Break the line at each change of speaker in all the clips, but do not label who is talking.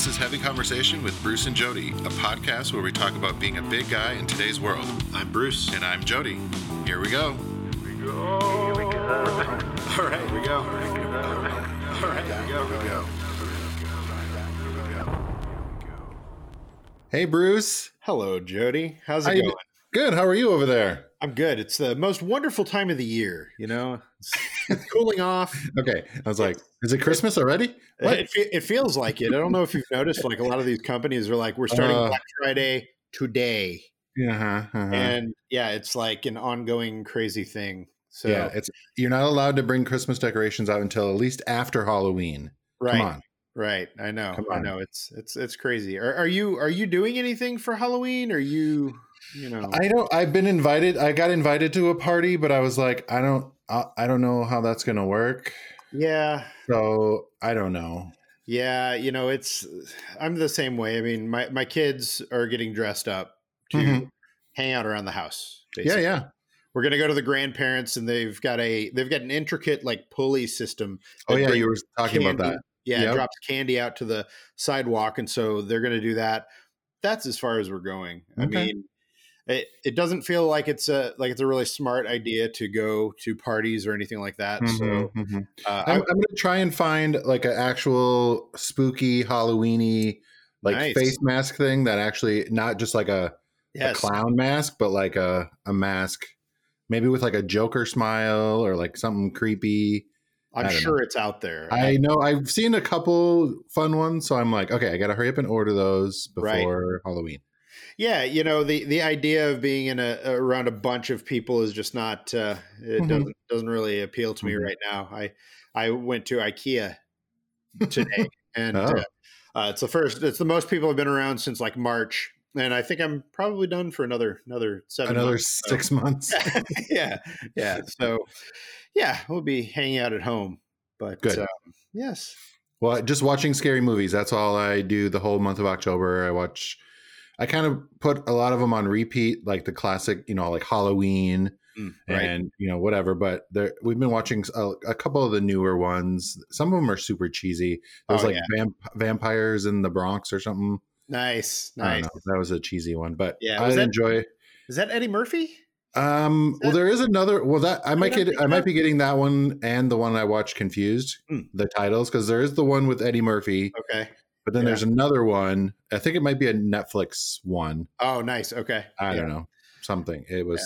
This is Heavy Conversation with Bruce and Jody, a podcast where we talk about being a big guy in today's world.
I'm Bruce.
And I'm Jody. Here we go.
Here we go. Here we go. All right, here we go. Here we go. Here we go.
Hey, Bruce.
Hello, Jody. How's it
How
going?
Good. How are you over there?
I'm good. It's the most wonderful time of the year. You know, it's, cooling off.
Okay. I was like, is it Christmas already? What?
It, fe- it feels like it. I don't know if you've noticed. Like a lot of these companies are like, we're starting
Uh.
Black Friday today,
Yeah. Uh-huh, uh-huh.
and yeah, it's like an ongoing crazy thing. So
yeah, it's you're not allowed to bring Christmas decorations out until at least after Halloween.
right,
Come on.
right. I know. I know. It's it's it's crazy. Are, are you are you doing anything for Halloween? Are you you know?
I don't. I've been invited. I got invited to a party, but I was like, I don't. I, I don't know how that's gonna work.
yeah.
So I don't know.
Yeah, you know, it's I'm the same way. I mean, my my kids are getting dressed up to
Mhm.
hang out around the house.
Yeah,
basically.
yeah.
We're gonna go to the grandparents, and they've got a they've got an intricate like pulley system.
Oh yeah, you were talking about that.
Yeah,
Yep.
it drops candy out to the sidewalk, and so they're gonna do that. That's as far as we're going. I mean, it it doesn't feel like it's a like it's a really smart idea to go to parties or anything like that. So
Mhm, mhm.
uh,
I'm, I'm gonna try and find like an actual spooky Halloweeny like
Nice.
face mask thing that actually not just like a, a clown mask, but like a a mask, maybe with like a Joker smile or like something creepy.
I'm sure it's out there.
I know I've seen a couple fun ones, so I'm like, okay, I gotta hurry up and order those
Right.
before Halloween.
Yeah, you know the the idea of being in a around a bunch of people is just not uh, it
Mhm.
doesn't doesn't really appeal to me
Mhm.
right now. I I went to IKEA today, and
Oh.
uh, uh, it's the first it's the most people have been around since like March, and I think I'm probably done for another another seven
Another
months, so-
six months.
yeah, yeah. So yeah, we'll be hanging out at home, but
Good.
um, yes,
Well, just watching scary movies. That's all I do the whole month of October. I watch. I kind of put a lot of them on repeat, like the classic, you know, like Halloween
Mm, right.
and you know whatever. But there, we've been watching a, a couple of the newer ones. Some of them are super cheesy. There's
Oh,
like
yeah.
vamp- vampires in the Bronx or something.
Nice,
I
nice.
don't know. That was a cheesy one, but
Yeah,
I
that-
enjoy.
Is that Eddie Murphy?
Um, well, there is another. Well, that I might
I
get. I might be getting that one and the one I watched confused.
Hmm.
The titles because there is the one with Eddie Murphy,
Okay.
But then
Yeah.
there's another one. I think it might be a Netflix one.
Oh, nice. Okay.
I
Yeah.
don't know something. It was.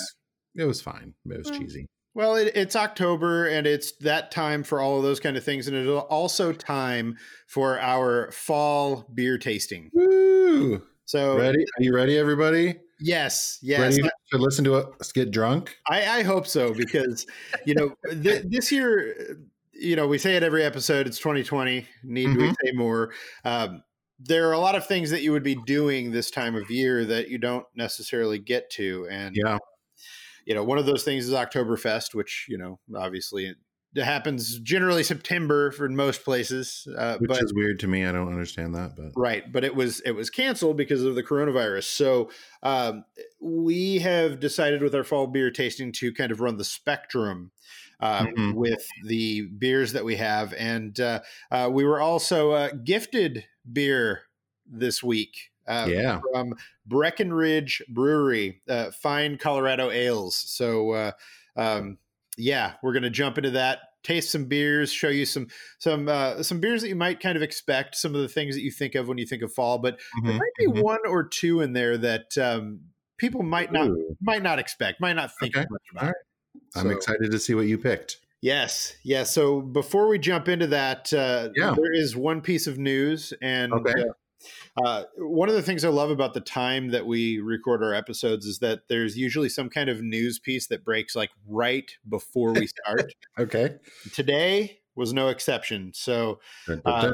It was fine. It was
Well,
cheesy.
Well, it, it's October and it's that time for all of those kind of things. And it's also time for our fall beer tasting.
Woo!
So,
Ready? Are you ready, everybody?
yes, yes.
Ready to listen to us get drunk?
I, I hope so because, you know, th- this year, you know, we say it every episode, it's 2020. Need we
Mhm.
say more? Um, there are a lot of things that you would be doing this time of year that you don't necessarily get to. And,
Yeah.
you know, one of those things is Oktoberfest, which, you know, obviously it happens generally September for most places. Uh,
Which
but
is weird to me. I don't understand that, but
right, but it was it was canceled because of the coronavirus. So um, we have decided with our fall beer tasting to kind of run the spectrum. Uh,
Mhm.
With the beers that we have, and uh, uh, we were also uh, gifted beer this week. Uh,
yeah.
from Breckenridge Brewery, uh, fine Colorado ales. So, uh, um, yeah, we're gonna jump into that. Taste some beers, show you some some uh, some beers that you might kind of expect. Some of the things that you think of when you think of fall, but there
Mhm,
might be
mhm.
one or two in there that um, people might not
Ooh,
might not expect, might not think
Okay.
much about.
All right. I'm
So-
excited to see what you picked.
Yes, yes. So before we jump into that, uh,
Yeah.
there is one piece of news, and
Okay.
uh, uh, one of the things I love about the time that we record our episodes is that there's usually some kind of news piece that breaks like right before we start.
Okay.
Today was no exception. So Uh,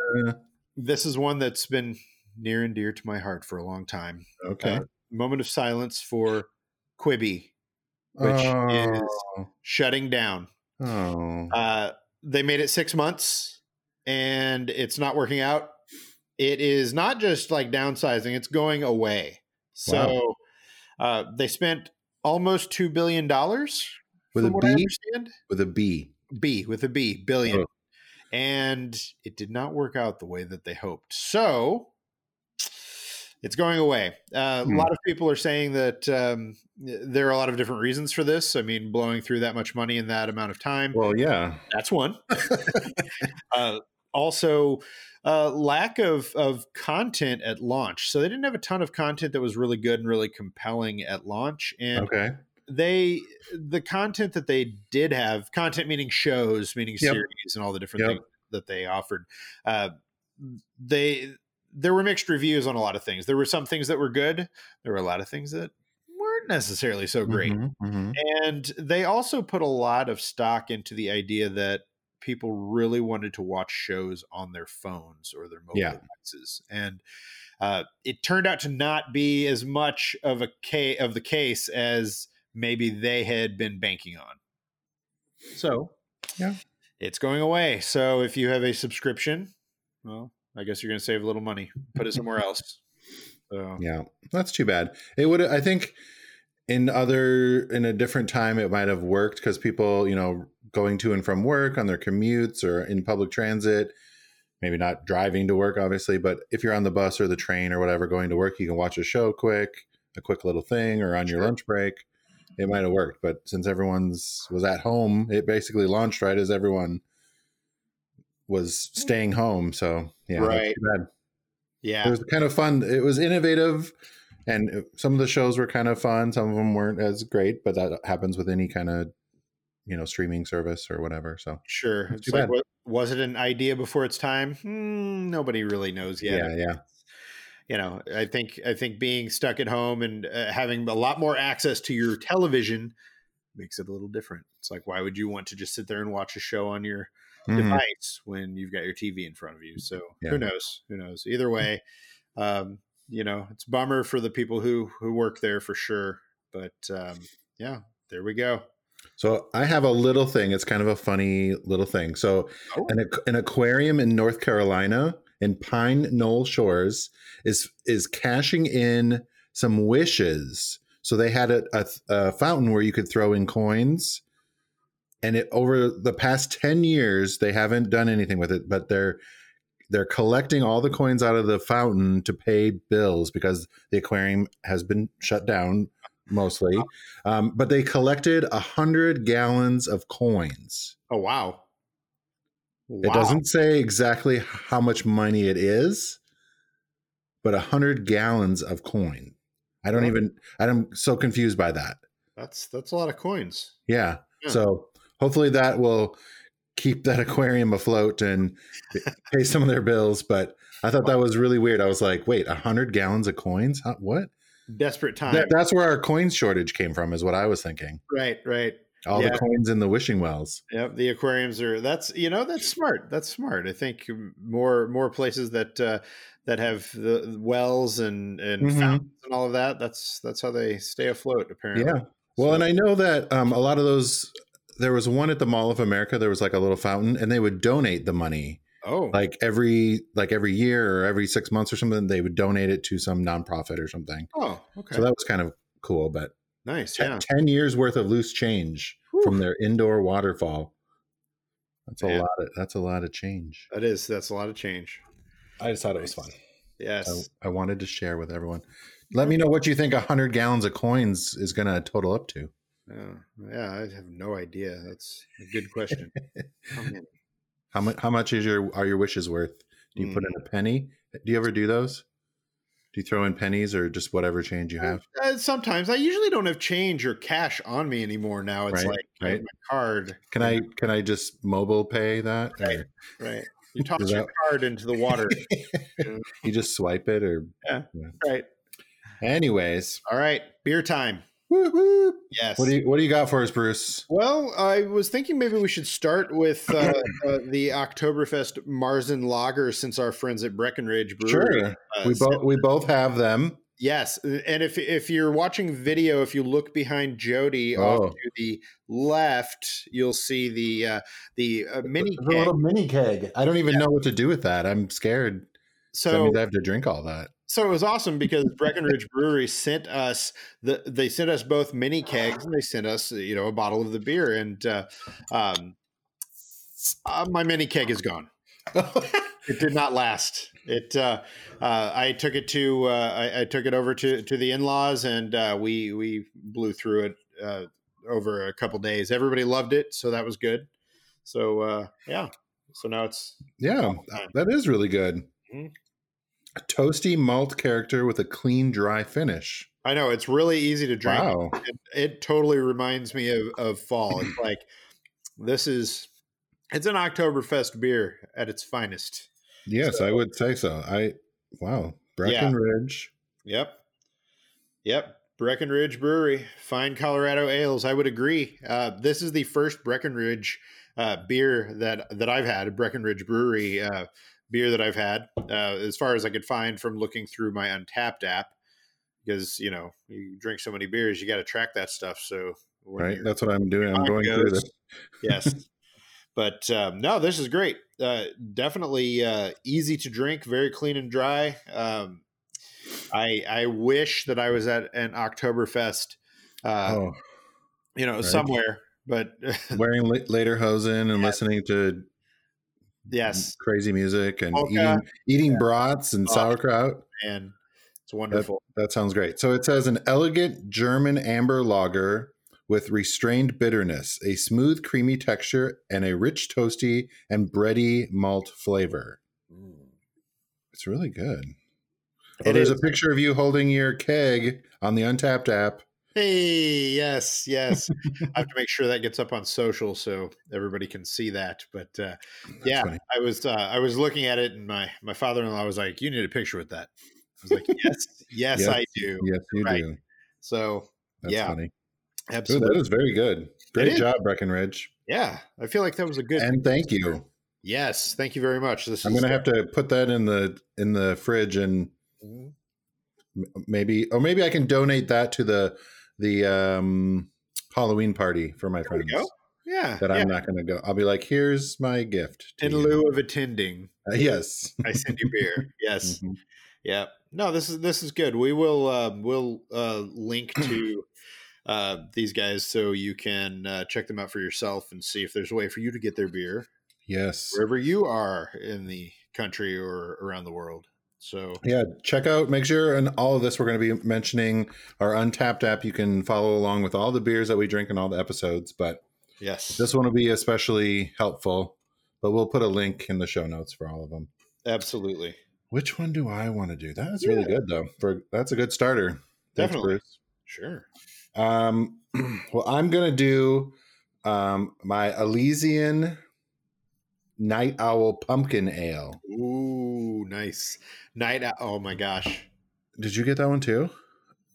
this is one that's been near and dear to my heart for a long time.
okay.
uh, Moment of silence for Quibi, which is
oh,
shutting down.
oh.
Uh, they made it six months and it's not working out. It is not just like downsizing, it's going away. So uh, they spent almost $2 billion
With a
from what I
B? with a B.
B with a B, billion.
Oh.
And it did not work out the way that they hoped. So it's going away. Uh,
Hmm.
A lot of people are saying that um, there are a lot of different reasons for this. I mean, blowing through that much money in that amount of time.
Well, yeah.
That's one. uh, also, uh, lack of of content at launch. So they didn't have a ton of content that was really good and really compelling at launch. And
Okay.
they the content that they did have, content meaning shows, meaning
Yep.
series, and all the different
Yep.
things that they offered. Uh, they there were mixed reviews on a lot of things. There were some things that were good. There were a lot of things that weren't necessarily so great.
Mhm, mhm.
And they also put a lot of stock into the idea that people really wanted to watch shows on their phones or their mobile
Yeah.
devices. And uh, it turned out to not be as much of a ca- of the case as maybe they had been banking on. So,
Yeah.
it's going away. So if you have a subscription, well, I guess you're going to save a little money. Put it somewhere else. So,
Yeah, that's too bad. It would, I think, in other in a different time, it might have worked because people, you know, going to and from work on their commutes or in public transit, maybe not driving to work, obviously, but if you're on the bus or the train or whatever going to work, you can watch a show quick, a quick little thing, or on your lunch break. It might have worked, but since everyone's was at home, it basically launched right as everyone was staying home. So yeah,
Right.
bad it was kind of fun. It was innovative, and some of the shows were kind of fun. Some of them weren't as great, but that happens with any kind of you know streaming service or whatever. So
Sure. It's
too
like, what, was it an idea before its time? Hmm, nobody really knows yet.
yeah, yeah,
You know, I think I think being stuck at home and uh, having a lot more access to your television makes it a little different. It's like, why would you want to just sit there and watch a show on your
Mhm.
device when you've got your TV in front of you? So
Yeah.
who knows? Who knows? Either way, um, you know, it's a bummer for the people who who work there for sure. But um, yeah, there we go.
So I have a little thing. It's kind of a funny little thing. So
Oh.
an, an aquarium in North Carolina in Pine Knoll Shores is is cashing in some wishes. So they had a, a, a fountain where you could throw in coins, and it over the past ten years they haven't done anything with it, but they're they're collecting all the coins out of the fountain to pay bills because the aquarium has been shut down mostly. Um, but they collected a hundred gallons of coins.
Oh wow.
It doesn't say exactly how much money it is, but a hundred gallons of coin. I don't even. I'm so confused by that.
That's that's a lot of coins.
Yeah.
Yeah.
So hopefully that will keep that aquarium afloat and pay some of their bills. But I thought that was really weird. I was like, wait, a hundred gallons of coins? Huh, what?
Desperate time.
That, that's where our coin shortage came from, is what I was thinking.
right, right.
All
Yeah.
the coins in the wishing wells.
Yep, the aquariums are that's you know that's smart. That's smart. I think more more places that uh, that have the wells and and
Mhm.
fountains and all of that. That's that's how they stay afloat. Apparently.
Yeah. Well,
So-
and I know that um, a lot of those. There was one at the Mall of America. There was like a little fountain, and they would donate the money
oh,
like every like every year or every six months or something. They would donate it to some nonprofit or something.
oh, okay,
So that was kind of cool. But
nice.
ten,
Yeah,
10 years worth of loose change
Whew.
from their indoor waterfall. That's a
Man.
lot. Of, that's a lot of change.
that is that's a lot of change.
I just thought it was fun.
Yes.
I, I wanted to share with everyone. Let me know what you think a hundred gallons of coins is going to total up to.
Yeah, yeah, I have no idea. That's a good question. How many?
How much? How much is your are your wishes worth? Do you put in a penny? Do you ever do those? Do you throw in pennies or just whatever change you have?
Uh, sometimes I usually don't have change or cash on me anymore. Now it's
Right,
like
right.
my card.
Can I can I just mobile pay that?
Right.
Or
Right. You toss
Does
your card into the water.
you just swipe it or Yeah,
right.
anyways.
All right. Beer time.
Whoop, whoop.
Yes.
What do you what do you got for us, Bruce?
well, I was thinking maybe we should start with uh, uh, the Oktoberfest Marzen Lager since our friends at Breckenridge Brewery.
Sure.
uh,
We both we both have them.
Yes, and if if you're watching video, if you look behind Jody off
Oh.
to the left, you'll see the uh, the uh, mini
a
keg.
little mini keg. I don't even know what to do with that. I'm scared. that
So
means I have to drink all that.
So it was awesome because Breckenridge Brewery sent us the they sent us both mini kegs and they sent us you know a bottle of the beer and uh, um, uh, my mini keg is gone. it did not last. It. Uh, uh, I took it to. Uh, I, I, took it over to to the in laws, and uh, we we blew through it uh, over a couple days. Everybody loved it, so that was good. So uh, yeah. So now it's
yeah, that is really good. Mm-hmm. A toasty malt character with a clean, dry finish.
I know it's really easy to drink. Wow. It, it totally reminds me of, of fall. It's like this is it's an Oktoberfest beer at its finest.
Yes, so, I would say so. I wow, Breckenridge.
Yeah. Yep. Yep. Breckenridge Brewery, fine Colorado ales. I would agree. Uh, this is the first Breckenridge uh, beer that that I've had, Breckenridge Brewery uh, beer that I've had, uh, as far as I could find from looking through my Untappd app. Because you know, you drink so many beers, you got to track that stuff. So
right, that's what I'm doing. I'm going goes, through this.
yes, but um, no, this is great. Uh, definitely uh, easy to drink, very clean and dry. Um, I I wish that I was at an Oktoberfest, uh, oh, you know, right. somewhere. But
wearing lederhosen and yeah. listening to
yes
crazy music and eating eating yeah. brats and oh, sauerkraut
and it's wonderful.
That, that sounds great. So it says an elegant German amber lager with restrained bitterness, a smooth, creamy texture, and a rich, toasty and bready malt flavor. Mm. It's really good. Oh, there's is. a picture of you holding your keg on the Untappd app.
Hey, yes, yes. I have to make sure that gets up on social so everybody can see that. But uh, yeah, funny. I was uh, I was looking at it, and my my father in law was like, "You need a picture with that." I was like, "Yes, yes, yes I do.
Yes, you right. do."
So That's yeah,
funny. Absolutely. Ooh, that is very good. Great job, Breckenridge.
Yeah, I feel like that was a good.
And thank you.
Yes, thank you very much.
This I'm going to have to put that in the in the fridge and mm-hmm. maybe, or maybe I can donate that to the the um, Halloween party for my there friends.
Yeah,
that I'm not going to go. I'll be like, here's my gift
in
you.
lieu of attending.
Uh, yes,
I send you beer. Yes, mm-hmm. yeah. No, this is this is good. We will uh, we'll uh, link to uh, these guys so you can uh, check them out for yourself and see if there's a way for you to get their beer.
Yes.
Wherever you are in the country or around the world. So
yeah, check out. Make sure and all of this we're going to be mentioning our Untappd app. You can follow along with all the beers that we drink in all the episodes. But
yes,
this one will be especially helpful. But we'll put a link in the show notes for all of them.
Absolutely.
Which one do I want to do? That's yeah. really good though. For that's a good starter.
Thanks, Definitely. Bruce. Sure.
Um, well, I'm gonna do um, my Elysian Night Owl Pumpkin Ale.
Ooh, nice. Night Owl. Oh my gosh.
Did you get that one too?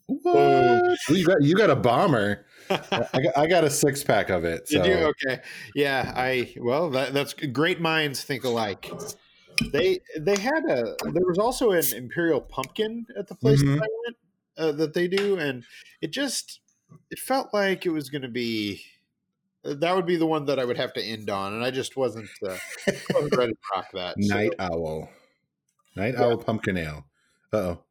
What? you got you got a bomber. I, got, I got a six pack of it. So.
Did you? Okay. Yeah. I well, that, that's great minds think alike. They they had a there was also an imperial pumpkin at the place mm-hmm. that I went uh, that they do, and it just it felt like it was going to be that would be the one that I would have to end on, and I just wasn't, uh, wasn't ready to rock that.
Night so. Owl, Night yeah. Owl Pumpkin Ale. Uh oh,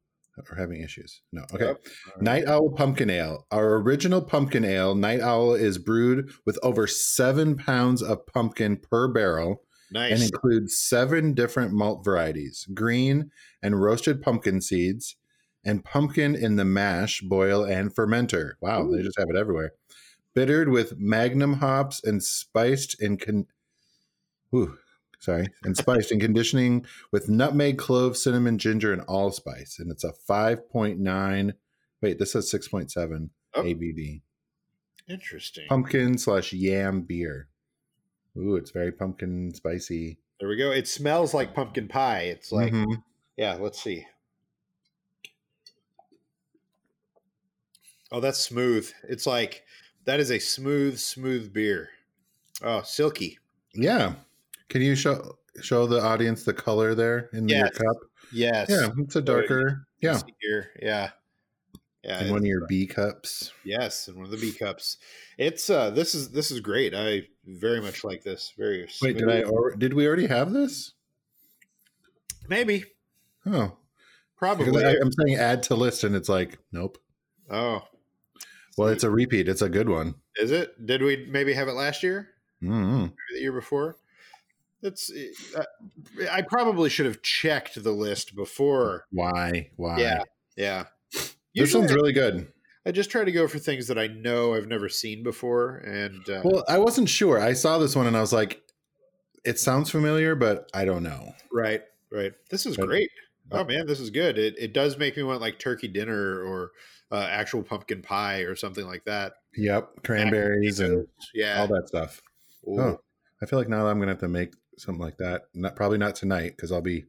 we're having issues. No, okay. Yep. Right. Night Owl Pumpkin Ale. Our original pumpkin ale, Night Owl, is brewed with over seven pounds of pumpkin per barrel. Nice. And includes seven different malt varieties green and roasted pumpkin seeds, and pumpkin in the mash, boil, and fermenter. Wow, Ooh. they just have it everywhere. Bittered with magnum hops and spiced in con- Ooh, sorry, and spiced and conditioning with nutmeg, clove, cinnamon, ginger, and allspice. And it's a 5.9. Wait, this says 6.7 oh. ABV.
Interesting.
Pumpkin slash yam beer. Ooh, it's very pumpkin spicy.
There we go. It smells like pumpkin pie. It's like, mm-hmm. yeah, let's see. Oh, that's smooth. It's like that is a smooth, smooth beer. Oh, silky.
Yeah. Can you show show the audience the color there in yes. your cup?
Yes.
Yeah, it's a darker. Yeah.
Here. Yeah.
Yeah. In one of your B cups.
Yes, in one of the B cups. It's uh this is this is great. I very much like this. Very
Wait, did I or did we already have this?
Maybe.
Oh.
Probably.
I, I'm saying add to list and it's like, nope.
Oh,
well, it's a repeat. It's a good one.
Is it? Did we maybe have it last year?
Mm-hmm.
the year before? that's. Uh, I probably should have checked the list before.
Why? Why?
Yeah, yeah.
This one's really good.
I just try to go for things that I know I've never seen before, and uh,
Well, I wasn't sure. I saw this one and I was like, it sounds familiar, but I don't know.
right, right. This is
But-
great. Oh man, this is good. It it does make me want like turkey dinner or uh, actual pumpkin pie or something like that.
Yep, cranberries and
Yeah.
all that stuff.
Ooh.
Oh, I feel like now I'm gonna have to make something like that. Not probably not tonight because I'll be.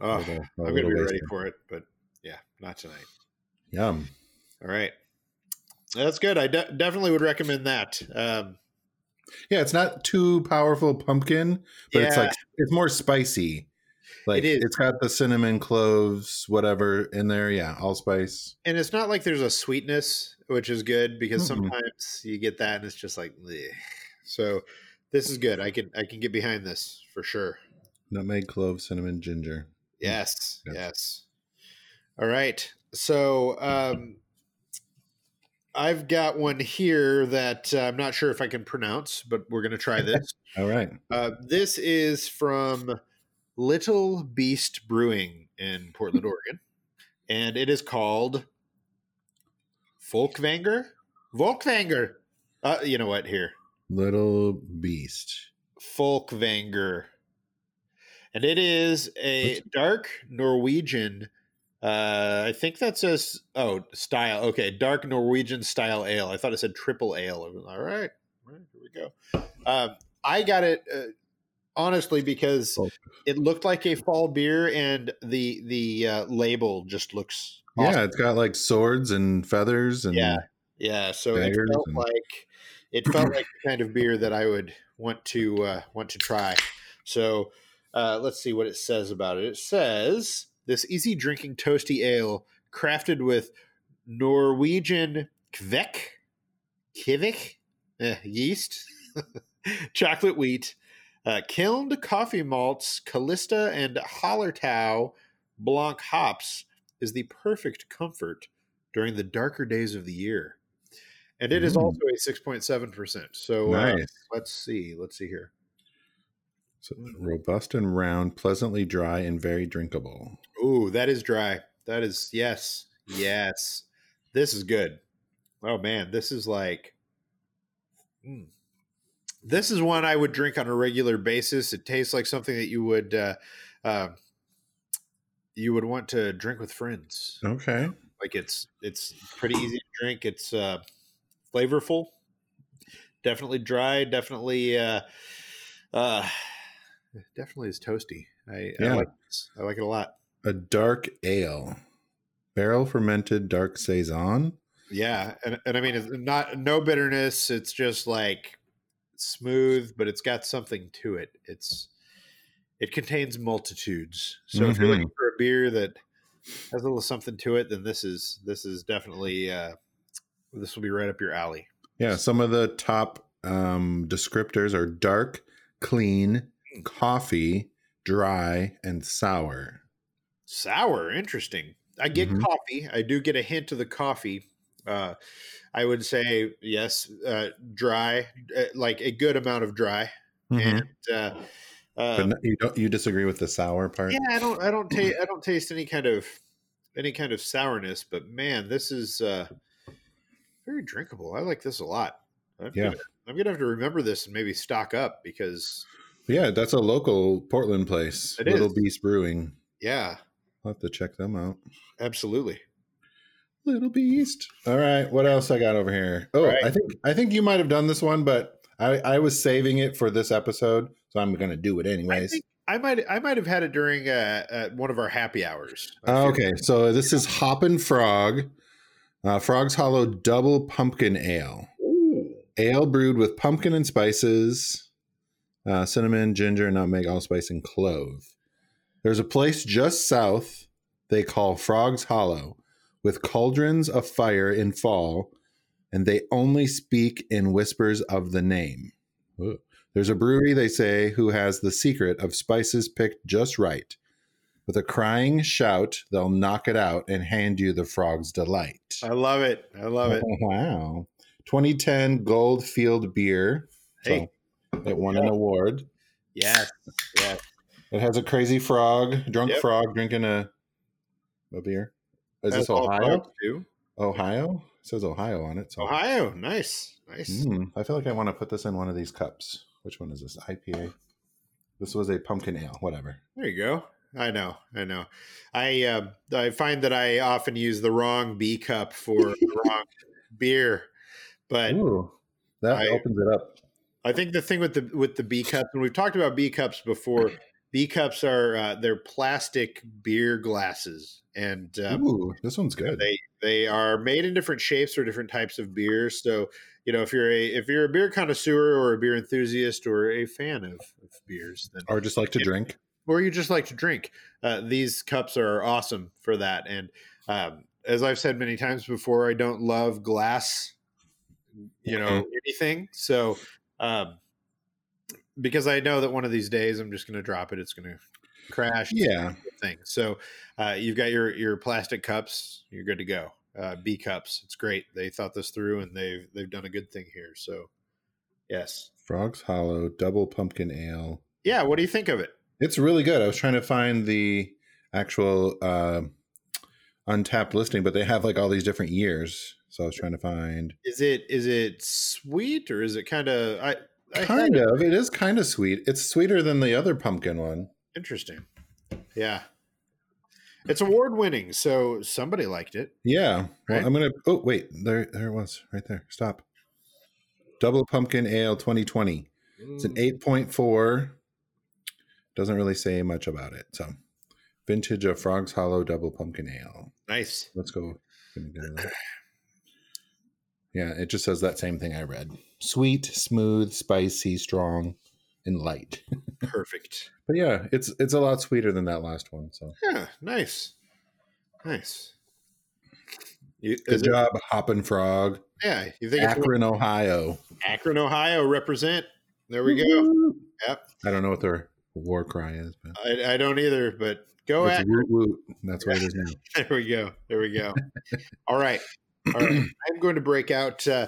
Oh,
little-
I'm gonna be ready for it, but yeah, not tonight.
Yum.
All right, that's good. I de- definitely would recommend that. Um,
Yeah, it's not too powerful pumpkin, but it's like it's more spicy. Like
It is.
it's got the cinnamon, cloves, whatever in there. Yeah, allspice.
and it's not like there's a sweetness, which is good because
Mm-mm.
sometimes you get that and it's just like, "Bleh." so this is good. I can I can get behind this for sure.
Nutmeg, clove, cinnamon, ginger.
Yes,
Yes.
yes. All right. So um, I've got one here that uh, I'm not sure if I can pronounce, but we're going to try this.
All right.
uh, this is from Little Beast Brewing in Portland, Oregon, and it is called Folkvanger. Volkvanger. Uh, you know what? Here,
Little beast.
Folkvanger. And it is a dark Norwegian. Uh, I think that says oh style. Okay, dark Norwegian style ale. I thought it said triple ale. All right, all right here we go. Um, I got it uh, honestly because
Oh.
it looked like a fall beer, and the the uh, label just looks
Yeah,
awesome.
it's got like swords and feathers and
Yeah. Yeah, so it felt
and-
like it felt like the kind of beer that I would want to uh, want to try. So uh, let's see what it says about it. It says this easy drinking toasty ale crafted with Norwegian kvek, kivik eh, yeast, chocolate wheat, uh, kilned coffee malts, Callista and Hallertau Blanc hops is the perfect comfort during the darker days of the year. And it is
Mm.
also a 6.7%. So uh,
nice.
let's see. Let's see here.
So robust and round, pleasantly dry and very drinkable.
Ooh, that is dry. That is, yes. Yes. This is good. Oh, man. This is like, mm. This is one I would drink on a regular basis. It tastes like something that you would, uh, uh, you would want to drink with friends.
Okay.
Like it's it's pretty easy to drink. It's uh, flavorful, definitely dry, definitely uh, uh, definitely is toasty. I, I
Yeah.
like this. I like it a lot.
A dark ale. Barrel fermented dark saison.
Yeah, and and I mean it's not no bitterness. It's just like smooth, but it's got something to it. It's it contains multitudes. So if you're
Mhm.
looking for a beer that has a little something to it, then this is this is definitely uh, this will be right up your alley.
Yeah, some of the top um, descriptors are dark, clean, coffee, dry, and sour.
Sour, interesting. I get
Mhm.
coffee. I do get a hint of the coffee. Uh, I would say yes, uh, dry, uh, like a good amount of dry,
Mhm.
and uh,
but
um,
no- you don't you disagree with the sour part?
yeah, I don't, I don't taste, I don't taste any kind of any kind of sourness. But man, this is uh, very drinkable. I like this a lot. I'm
Yeah.
gonna, I'm gonna have to remember this and maybe stock up because
Yeah, that's a local Portland place.
It
Little
is.
Beast Brewing.
yeah,
I'll have to check them out.
absolutely.
Little Beast. All right, what else I got over here? Oh,
Right.
I think I think you might have done this one, but I, I was saving it for this episode, so I'm going to do it
I
anyways.
think I might, I might have had it during uh, uh, one of our happy hours. I
okay, so this is Hoppin' Frog, uh, Frog's Hollow Double Pumpkin Ale.
Ooh.
Ale brewed with pumpkin and spices, uh, cinnamon, ginger, nutmeg, allspice, and clove. There's a place just south they call Frog's Hollow with cauldrons of fire in fall, and they only speak in whispers of the name. Ooh. There's a brewery, they say, who has the secret of spices picked just right. With a crying shout, they'll knock it out and hand you the frog's delight.
I love it. I love it.
Wow. 2010 Gold Field Beer. So
Hey.
it won an award.
Yes. Yes.
It has a crazy frog, drunk
Yep.
frog drinking a a beer. Is
That's
this Ohio? Ohio? It says Ohio on it. So.
Ohio. Nice. Nice.
Mm, I feel like I want to put this in one of these cups. Which one is this? IPA. This was a pumpkin ale. Whatever.
There you go. I know. I know. I uh, I find that I often use the wrong B cup for the wrong beer, but
Ooh, that
I-
opens it up.
I think the thing with the with the B cups, and we've talked about B cups before. B cups are uh, they're plastic beer glasses, and um,
Ooh, this one's good.
they they are made in different shapes for different types of beers. So you know if you're a if you're a beer connoisseur or a beer enthusiast or a fan of, of beers, then
or just like to drink.
or you just like to drink, uh, these cups are awesome for that. And um, as I've said many times before, I don't love glass, you know,
Mhm.
anything. So um, because I know that one of these days I'm just going to drop it, it's going to crash.
Yeah.
thing. So uh, you've got your your plastic cups, you're good to go. Uh, B cups, it's great. They thought this through and they've they've done a good thing here. So yes,
Frog's Hollow Double Pumpkin Ale.
yeah. What do you think of it?
It's really good. I was trying to find the actual uh, Untappd listing, but they have like all these different years. So I was trying to find.
Is it is it sweet or is it kind of I,
Kind of. It is kind of sweet. It's sweeter than the other pumpkin one.
interesting? Yeah, it's award winning, so somebody liked it.
Yeah. Well, I'm gonna. Oh wait, there, there it was, right there. Stop. Double Pumpkin Ale 2020. It's an
Mm.
8.4. Doesn't really say much about it. So, vintage of Frog's Hollow Double Pumpkin Ale.
Nice.
Let's go. Yeah, it just says that same thing I read. Sweet, smooth, spicy, strong, and light.
Perfect.
But yeah, it's it's a lot sweeter than that last one. So
Yeah, nice. Nice. You,
good
it-
job, Hoppin' Frog,
yeah, you think it's
Akron, Ohio.
Akron, Ohio represent. There we go. Yep.
I don't know what their war cry is, but
I, I don't either, but go
it's
Akron.
woot. That's what it is now.
There we go. There we go. All right. All right. I'm going to break out. Uh,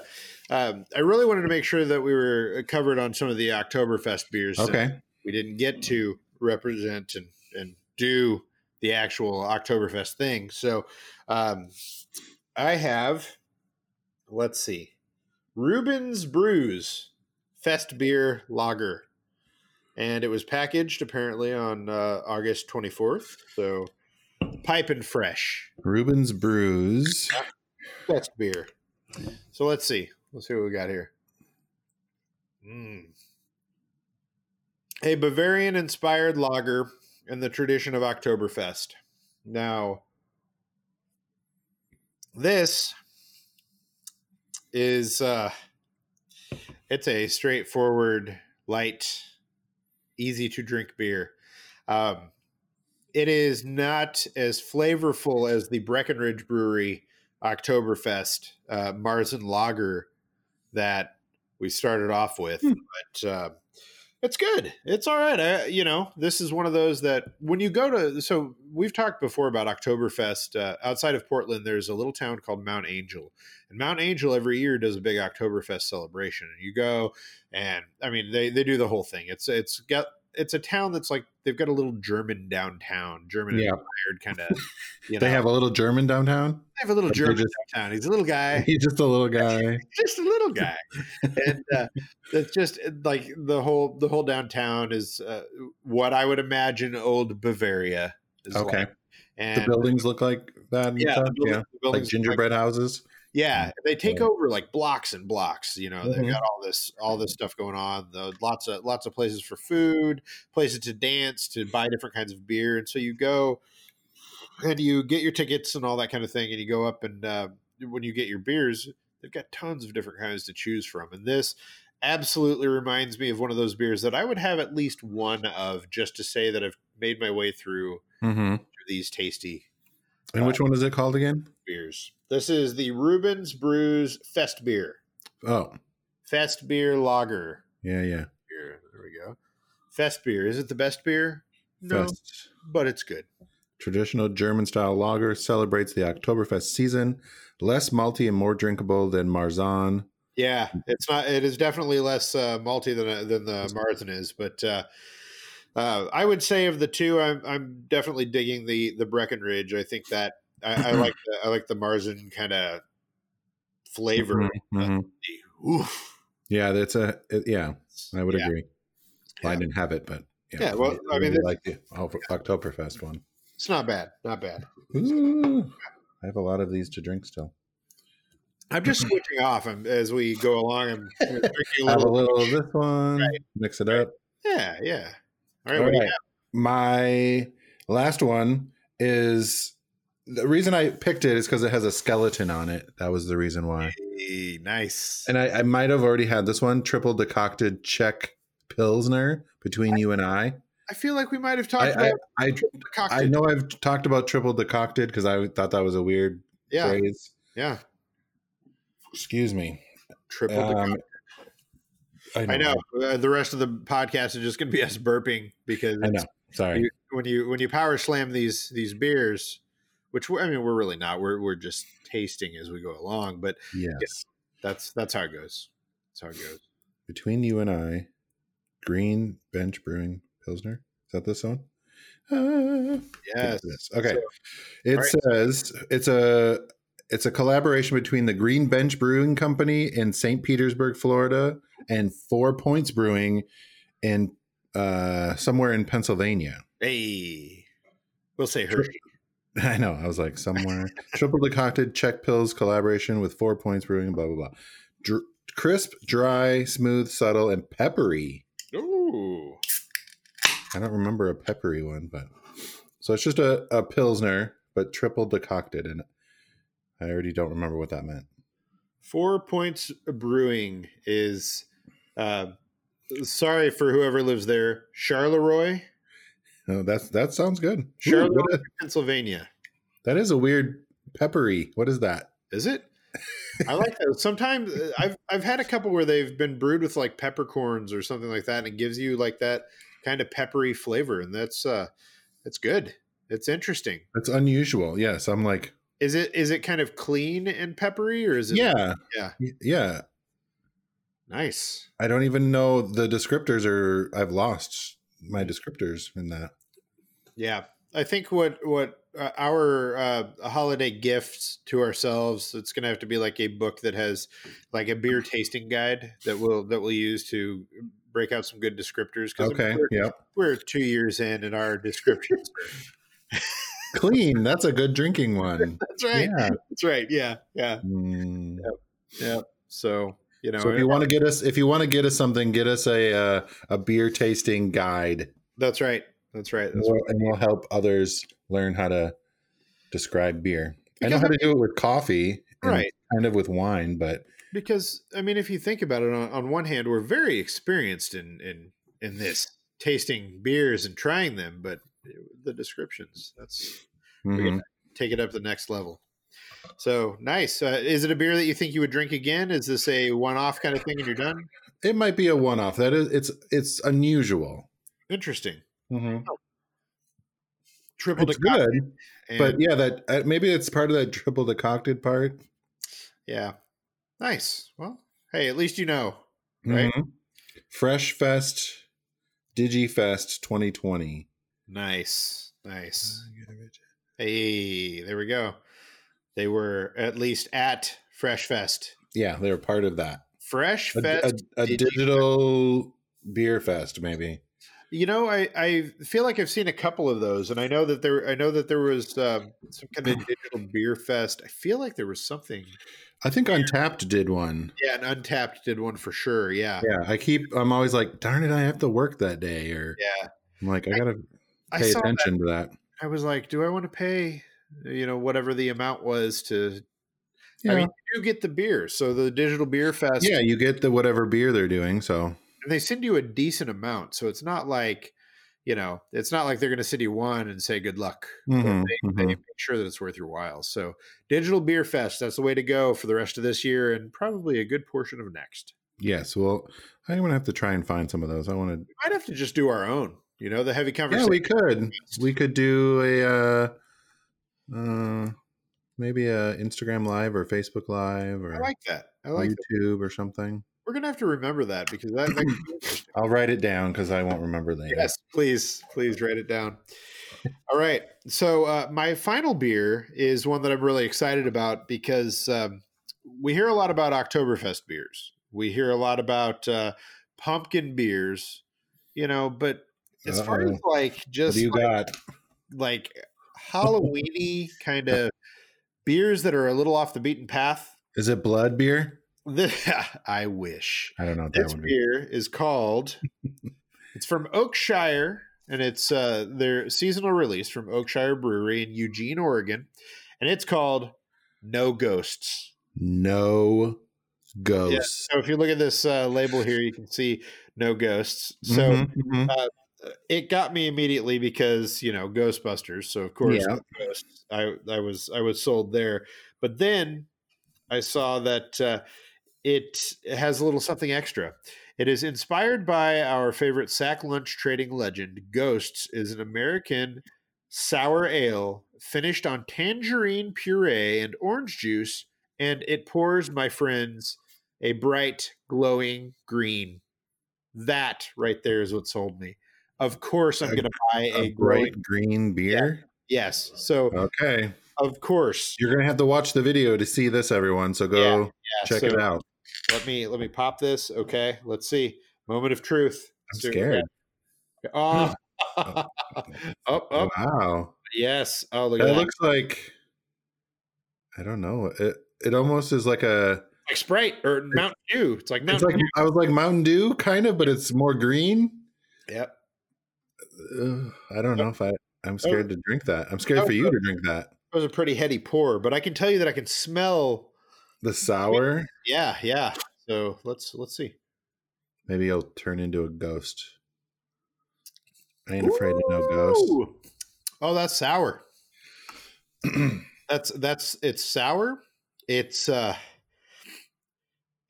um, I really wanted to make sure that we were covered on some of the Oktoberfest beers.
Okay.
We didn't get to represent and, and do the actual Oktoberfest thing. So um, I have, let's see, Reuben's Brews Fest Beer Lager. And it was packaged apparently on uh, August 24th. So piping fresh.
Reuben's Brews.
Best beer. So let's see. Let's see what we got here. Mm. A Bavarian inspired lager in the tradition of Oktoberfest. Now, this is uh it's a straightforward, light, easy to drink beer. Um, it is not as flavorful as the Breckenridge Brewery Oktoberfest uh, Marzen Lager that we started off with,
Hmm.
but uh, it's good. It's all right. I, you know, this is one of those that when you go to, so we've talked before about Oktoberfest. Uh, outside of Portland, there's a little town called Mount Angel. And Mount Angel every year does a big Oktoberfest celebration. And you go, and I mean, they, they do the whole thing. It's, it's got, it's a town that's like, they've got a little German downtown, German
Yeah.
inspired kind of, you know,
They have a little German downtown.
they have a little German
just-
downtown. He's a little guy
He's just a little guy.
just a little guy and uh, it's just like the whole the whole downtown is uh, what i would imagine old bavaria is
Okay.
like.
The buildings look like that. And
yeah, the
yeah.
the
Like gingerbread houses.
Yeah they take over like blocks and blocks you know
Mhm.
they've got all this all this stuff going on the, lots of lots of places for food places to dance to buy different kinds of beer and so you go and you get your tickets and all that kind of thing and you go up and uh, when you get your beers they've got tons of different kinds to choose from and this absolutely reminds me of one of those beers that i would have at least one of just to say that i've made my way through
Mm-hmm.
these tasty
And which one is it called again?
beers this is the reuben's brews fest beer
Oh,
fest beer lager
yeah, yeah.
beer there we go fest beer is it the best beer no
Fest.
but it's good
Traditional German style lager celebrates the Oktoberfest season. Less malty and more drinkable than Marzen.
Yeah, it's not. It is definitely less uh, malty than than the Marzen is, but uh, Uh, I would say of the two, I'm I'm definitely digging the the Breckenridge. I think that I, I like the, I like the Marzen kind of flavor.
Mhm.
Oof.
Yeah, that's a yeah. I would
Yeah.
agree. Well, I didn't have it, but
Yeah, yeah well, I mean,
really like the Oktoberfest one.
It's not bad, not bad.
Ooh, I have a lot of these to drink still.
I'm just switching off um, as we go along. I'm drinking a
Have a
little.
little of this one,
Right.
mix it up.
Yeah, yeah. All right,
All
what do you
right. My last one is the reason I picked it is because it has a skeleton on it. That was the reason why.
Hey, nice.
And I, I might have already had this one triple decocted Czech Pilsner between you and I.
I feel like we might have talked
I, I,
about
I, I know I've talked about triple decocted because I thought that was a weird
Yeah,
phrase.
yeah.
Excuse me.
Triple
Um,
decocted. I know. Uh, the rest of the podcast is just going to be us burping because
I know. Sorry.
you, when you when you power slam these these beers, which I mean we're really not. We're we're just tasting as we go along, but
yes.
that's that's how it goes. That's how it goes.
Between you and I, Green Bench Brewing Pilsner. Is that this one? Uh,
Yes.
Yes. Okay.
So-
it
right.
says it's a it's a collaboration between the Green Bench Brewing Company in St. Petersburg, Florida, and Four Points Brewing in uh, somewhere in Pennsylvania.
Hey, we'll say Hershey.
I know. I was like somewhere triple decocted Czech Pils collaboration with Four Points Brewing. And blah blah blah. Dr- crisp, dry, smooth, subtle, and peppery.
Ooh,
I don't remember a peppery one, but so it's just a, a pilsner, but triple decocted, and I already don't remember what that meant.
Four Points Brewing is. Uh, sorry for whoever lives there, Charleroi,
No, that's that sounds good.
Charleroi, Pennsylvania.
that is a weird peppery. What is that?
Is it? I like that. Sometimes uh, I've I've had a couple where they've been brewed with like peppercorns or something like that, and it gives you like that kind of peppery flavor, and that's uh, that's good. It's interesting.
That's unusual. Yes, I'm like,
Is it is it kind of clean and peppery, or is it?
yeah,
yeah.
yeah.
Nice.
I don't even know the descriptors, are. I've lost my descriptors in that.
Yeah, I think what what uh, our uh, holiday gift to ourselves it's going to have to be like a book that has like a beer tasting guide that we'll that we'll use to break out some good descriptors.
Okay,
we're,
yep.
we're two years in, and our descriptions.
Clean. That's a good drinking one.
That's right.
Yeah.
That's right. Yeah, yeah,
Mm.
yeah. So you know,
So if you want to get us, if you want to get us something, get us a uh, a beer tasting guide,
that's right. That's right.
and
That's
we'll,
right.
and we'll help others learn how to describe beer. I know how to do it with coffee, and
Right.
Kind of with wine, but
Because I mean, if you think about it, on, on one hand, we're very experienced in in in this tasting beers and trying them, but the descriptions that's
mhm.
take it up to the next level. So nice. Uh, is it a beer that you think you would drink again? Is this a one-off kind of thing and you're done?
it might be a one-off. That is, it's it's unusual.
Interesting.
Mm-hmm.
Triple
It's
decocted.
good,
and-
but yeah, that uh, maybe it's part of that triple decocted part.
yeah, nice. Well, hey, at least you know. Right.
Mhm. Fresh Fest, DigiFest 2020.
Nice, nice. Hey, there we go. They were at least at Fresh Fest.
Yeah, they were part of that.
Fresh
A,
Fest.
a, a
Digi-
digital beer fest, maybe.
You know, I, I feel like I've seen a couple of those, and I know that there I know that there was um, some kind of digital beer fest. I feel like there was something.
I think Untappd did one.
Yeah, and Untappd did one for sure. Yeah,
Yeah, I keep. I'm always like, darn it, I have to work that day, or
yeah.
I'm like, I gotta
I
pay
that.
attention to that.
I was like, do I want to pay? You know, whatever the amount was to.
Yeah,
I mean, you do get the beer, so the digital beer fest.
yeah, you get the whatever beer they're doing. So
and they send you a decent amount, so it's not like, you know, it's not like they're going to send you one and say good luck.
Mhm,
they, they
mhm.
make sure that it's worth your while. So, digital beer fest, that's the way to go for the rest of this year and probably a good portion of next.
yes, well, I'm gonna have to try and find some of those. I want to.
We might have to just do our own. You know, the heavy conversation.
Yeah, we could. We could do a uh, uh, maybe a Instagram live or Facebook live or
I like that. I like that.
YouTube or something.
We're gonna have to remember that because that interesting.
I'll write it down because I won't remember later.
Yes, please, please write it down. All right. So uh, my final beer is one that I'm really excited about because um, we hear a lot about Oktoberfest beers. We hear a lot about uh, pumpkin beers, you know, but as far as
Uh-oh.
like
What
just
do you
like,
got?
like Halloweeny kind of beers that are a little off the beaten path,
Is it blood beer?
the, I wish.
I don't know what that
This
would be.
beer is called. it's from Oakshire, and it's uh, their seasonal release from Oakshire Brewery in Eugene, Oregon, and it's called No Ghosts.
No ghosts.
So if you look at this uh, label here, you can see No Ghosts. So
Mhm, mhm.
It got me immediately because you know Ghostbusters. So of course,
Yeah.
I I was I was sold there. But then I saw that uh, it has a little something extra. It is inspired by our favorite sack lunch trading legend. Ghosts is an American sour ale finished on tangerine puree and orange juice, and it pours, my friends, a bright, glowing green. That right there is what sold me. Of course, I'm going to buy a,
a bright green beer.
Yes. So,
Okay.
of course.
You're gonna have to watch the video to see this, everyone. So go
Yeah,
check
so
it out.
Let me let me pop this. Okay. Let's see. Moment of truth.
I'm
we
scared.
Oh. oh. up, up.
Wow.
Yes. Oh, look at
That looks like I don't know. It it almost is like a
like Sprite or Mountain Dew. It's like
it's
Mountain
like
Dew.
I was like Mountain Dew kind of, but it's more green.
Yep.
Ugh, I don't know if I I'm scared to drink that. I'm scared for you to drink that.
It was a pretty heady pour, but I can tell you that I can smell.
The sour,
Yeah, yeah. So let's let's see.
maybe you'll turn into a ghost. I ain't afraid of no ghost.
Oh, that's sour. That's that's it's sour. It's uh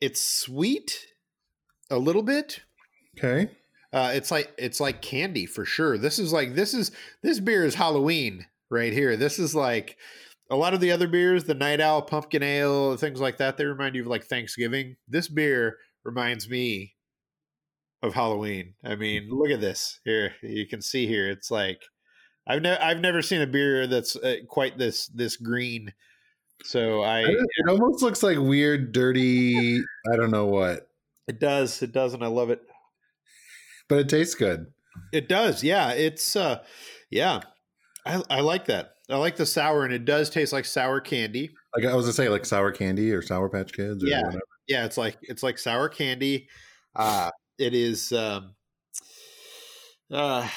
it's sweet a little bit.
Okay.
Uh it's like it's like candy for sure. This is like this is this beer is Halloween right here. This is like a lot of the other beers, the Night Owl Pumpkin Ale, things like that, they remind you of like Thanksgiving. This beer reminds me of Halloween. I mean, look at this here. You can see here. It's like I've never I've never seen a beer that's uh, quite this this green. So I
It almost looks like weird, dirty. I don't know what,
it does it does and I love it.
But it tastes good.
It does. Yeah, it's uh yeah. I I like that. I like the sour and it does taste like sour candy.
Like I was gonna say, like sour candy or Sour Patch Kids or
Yeah.
whatever.
Yeah, it's like it's like sour candy. Uh it is um uh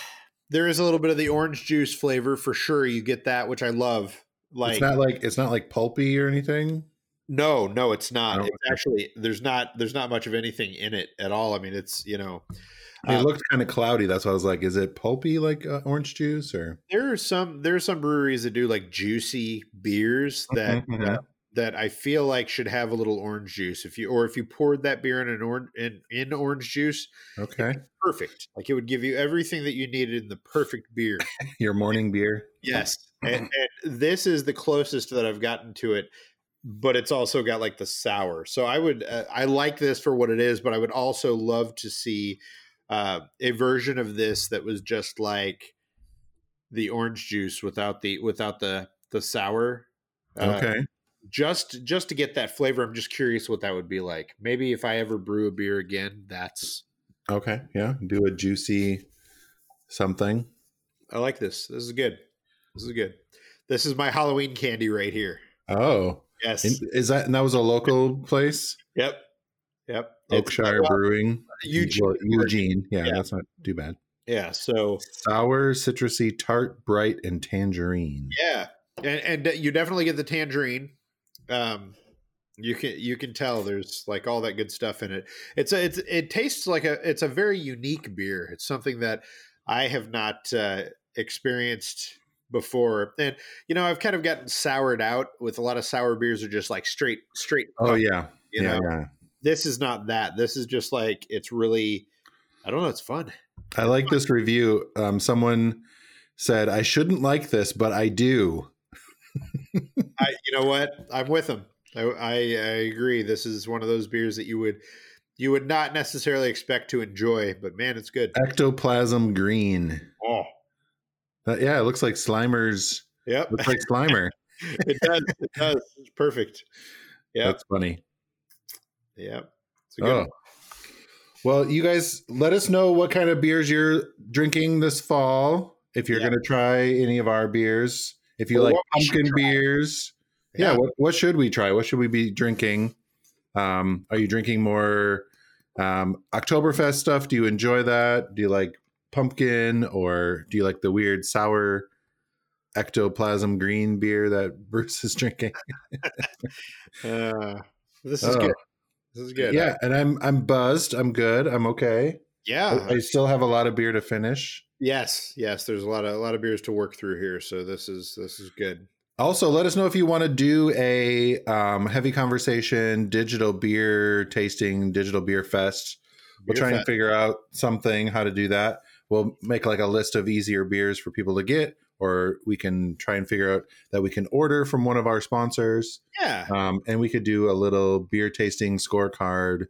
there is a little bit of the orange juice flavor for sure. You get that, which I love. Like
it's not like it's not like pulpy or anything.
No, no, it's not.
Oh,
It's actually there's not there's not much of anything in it at all. I mean, it's you know
It
Uh,
looked kind of cloudy. That's why I was like, is it pulpy like uh, orange juice or?
there are some there are some breweries that do like juicy beers that
Mhm, mhm.
uh, that I feel like should have a little orange juice. If you or if you poured that beer in an orange in, in orange juice,
Okay,
perfect. Like it would give you everything that you needed in the perfect beer.
your morning beer.
Yes, and, and this is the closest that I've gotten to it. But it's also got like the sour. So I would uh, I like this for what it is, but I would also love to see uh, a version of this that was just like the orange juice without the without the the sour. Uh,
Okay,
just just to get that flavor. I'm just curious what that would be like. Maybe if I ever brew a beer again, that's
okay, yeah. Do a juicy something.
I like this. This is good. This is good. This is my Halloween candy right here.
Oh,
Yes.
And is that and that was a local place?
yep. Yep. It's-
Oakshire Brewing,
Eugene.
Well, Eugene. Yeah,
Yeah.
that's not too bad.
Yeah. So
Sour, citrusy, tart, bright, and tangerine.
yeah, and and you definitely get the tangerine. Um, you can you can tell there's like all that good stuff in it. It's a it's it tastes like a it's a very unique beer. It's something that I have not uh, experienced before, and you know I've kind of gotten soured out with a lot of sour beers are just like straight straight.
Oh
punk,
yeah,
you
yeah,
know
yeah.
this is not that. This is just like it's really. I don't know. It's fun.
I like this review. Um, someone said I shouldn't like this, but I do.
I, you know what? I'm with them. I, I, I agree. This is one of those beers that you would you would not necessarily expect to enjoy, but man, it's good.
Ectoplasm green.
Oh,
That- yeah, it looks like Slimer's.
yep,
Looks like Slimer.
it does. It does. It's perfect. Yeah.
That's funny.
yep. It's a good
Oh.
one.
Well, you guys let us know what kind of beers you're drinking this fall. If you're
Yeah.
going to try any of our beers, if you
Or
like
what we should
pumpkin beers, yeah, what, what should we try? What should we be drinking? Um, are you drinking more um, Oktoberfest stuff? Do you enjoy that? Do you like pumpkin or do you like the weird sour ectoplasm green beer that Bruce is drinking?
Uh, this is
Oh.
good. This is good.
Yeah, and I'm I'm buzzed. I'm good. I'm okay.
yeah.
I, I still have a lot of beer to finish.
Yes, yes. There's a lot of a lot of beers to work through here, so this is this is good.
Also, let us know if you want to do a um, heavy conversation digital beer tasting, digital beer fest. We'll try and figure out something how to do that. We'll make like a list of easier beers for people to get, or we can try and figure out that we can order from one of our sponsors.
Yeah,
Um, and we could do a little beer tasting scorecard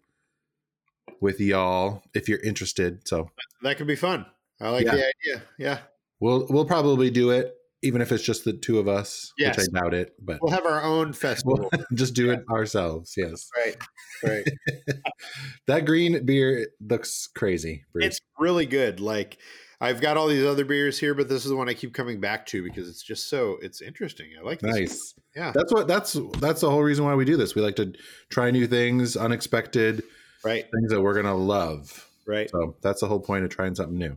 with y'all if you're interested. So
that could be fun. I like
Yeah.
the idea. Yeah,
we'll we'll probably do it, even if it's just the two of us,
Yes.
which I doubt it. But
we'll have our own festival.
we'll just do it ourselves. Yes.
right, right.
that green beer looks crazy. Bruce.
It's really good. Like I've got all these other beers here, but this is the one I keep coming back to because it's just so it's interesting. I like this.
nice.
Yeah.
That's what that's that's the whole reason why we do this. We like to try new things, unexpected
Right,
things that we're gonna love.
right.
So that's the whole point of trying something new.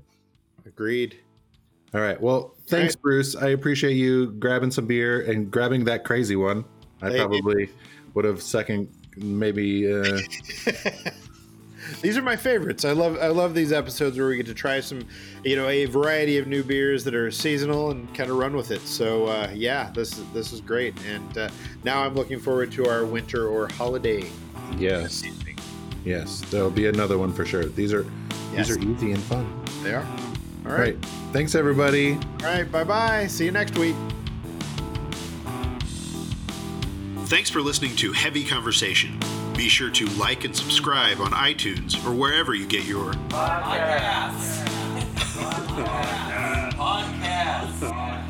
Agreed.
All right. Well, thanks, Bruce. I appreciate you grabbing some beer and grabbing that crazy one. I
Thank you.
probably would have second, maybe. Uh,
these are my favorites. I love I love these episodes where we get to try some, you know, a variety of new beers that are seasonal and kind of run with it. So uh, yeah, this is this is great. And uh, now I'm looking forward to our winter or holiday
yes. Yes. There'll be another one for sure. These are
Yes.
these are easy and fun.
They are. All right.
Thanks, everybody.
All right. Bye bye. See you next week. Thanks for listening to Heavy Conversation. Be sure to like and subscribe on iTunes or wherever you get your podcasts. podcasts. podcasts.
podcasts.